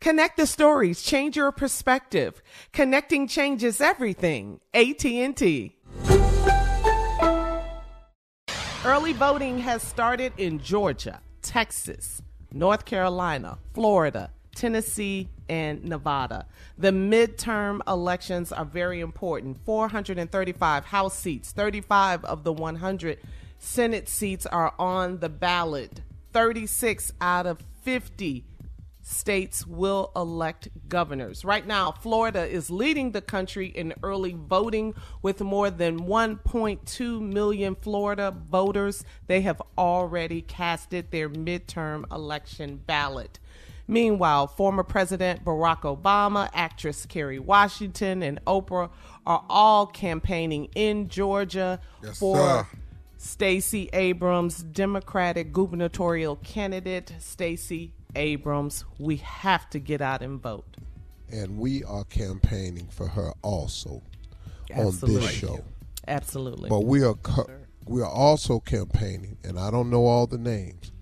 Connect the stories, change your perspective. Connecting changes everything. AT&T. Early voting has started in Georgia, Texas, North Carolina, Florida, Tennessee, and Nevada. The midterm elections are very important. 435 House seats, 35 of the 100 Senate seats are on the ballot. 36 out of 50 states will elect governors. Right now, Florida is leading the country in early voting with more than 1.2 million Florida voters. They have already casted their midterm election ballot. Meanwhile, former President Barack Obama, actress Kerry Washington, and Oprah are all campaigning in Georgia Yes, for sir. Stacey Abrams, Democratic gubernatorial candidate. Stacey Abrams, we have to get out and vote. And we are campaigning for her also on this show. Absolutely. But we are co- we are also campaigning, and I don't know all the names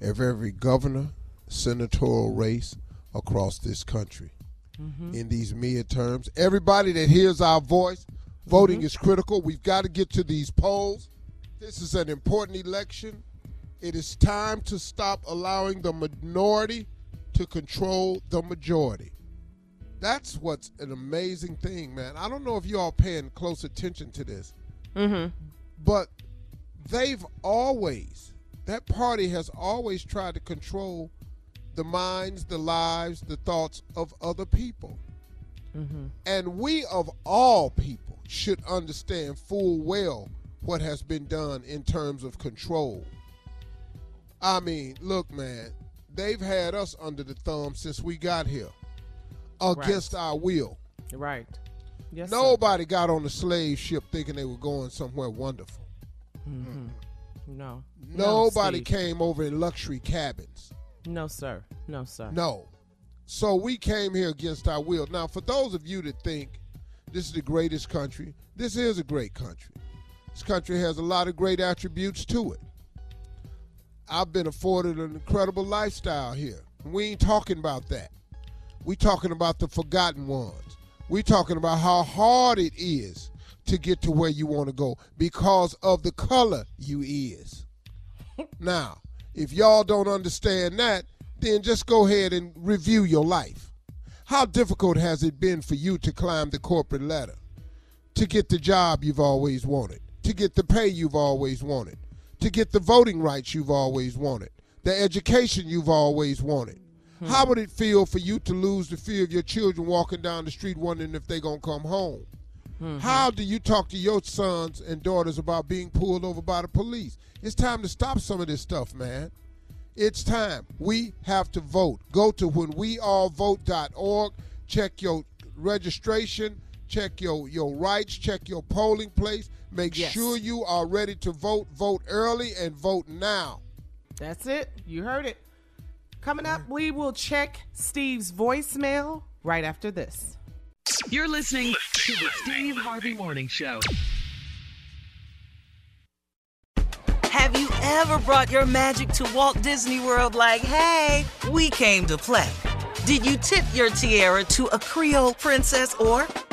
of every governor, senatorial race across this country. Mm-hmm. In these midterms, everybody that hears our voice, voting is critical. We've got to get to these polls. This is an important election. It is time to stop allowing the minority to control the majority. That's what's an amazing thing, man. I don't know if you all paying close attention to this, Mm-hmm. but they've always, that party has always tried to control the minds, the lives, the thoughts of other people. Mm-hmm. And we, of all people, should understand full well what has been done in terms of control. I mean, look, man, they've had us under the thumb since we got here against our will. Right. Yes. sir. Nobody got on a slave ship thinking they were going somewhere wonderful. Mhm. No. Nobody no, came over in luxury cabins. No, sir. No, sir. No. So we came here against our will. Now, for those of you that think this is the greatest country, this is a great country. This country has a lot of great attributes to it. I've been afforded an incredible lifestyle here. We ain't talking about that. We talking about the forgotten ones. We talking about how hard it is to get to where you want to go because of the color you is. now, if y'all don't understand that, then just go ahead and review your life. How difficult has it been for you to climb the corporate ladder? To get the job you've always wanted, to get the pay you've always wanted, to get the voting rights you've always wanted, the education you've always wanted. Hmm. How would it feel for you to lose the fear of your children walking down the street wondering if they're going to come home? Mm-hmm. How do you talk to your sons and daughters about being pulled over by the police? It's time to stop some of this stuff, man. It's time. We have to vote. Go to whenweallvote.org, check your registration, check your, your rights, check your polling place. Make yes. sure you are ready to vote. Vote early and vote now. That's it. You heard it. Coming up, we will check Steve's voicemail right after this. You're listening to the Steve Harvey Morning Show. Have you ever brought your magic to Walt Disney World like, hey, we came to play? Did you tip your tiara to a Creole princess or